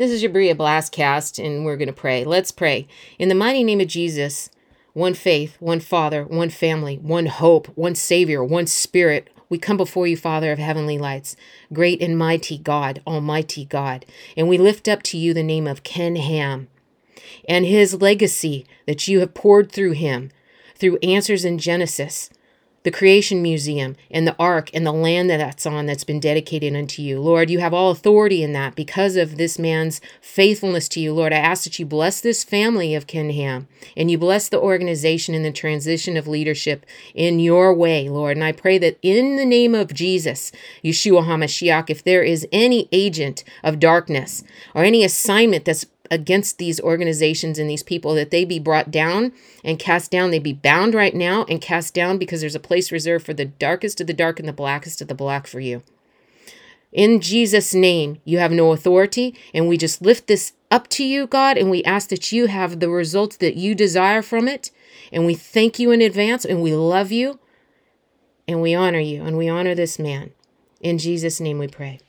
This is your Berea Blastcast, and we're going to pray. Let's pray. In the mighty name of Jesus, one faith, one Father, one family, one hope, one Savior, one Spirit. We come before you, Father of heavenly lights, great and mighty God, Almighty God, and we lift up to you the name of Ken Ham and his legacy that you have poured through him, through Answers in Genesis, the Creation Museum, and the Ark, and the land that that's on that's been dedicated unto you. Lord, you have all authority in that because of this man's faithfulness to you. Lord, I ask that you bless this family of Ken Ham and you bless the organization in the transition of leadership in your way, Lord. And I pray that in the name of Jesus, Yeshua HaMashiach, if there is any agent of darkness or any assignment that's against these organizations and these people that they be brought down and cast down. They be bound right now and cast down because there's a place reserved for the darkest of the dark and the blackest of the black for you. In Jesus' name, you have no authority, and we just lift this up to you, God, and we ask that you have the results that you desire from it. And we thank you in advance, and we love you, and we honor you, and we honor this man. In Jesus' name we pray.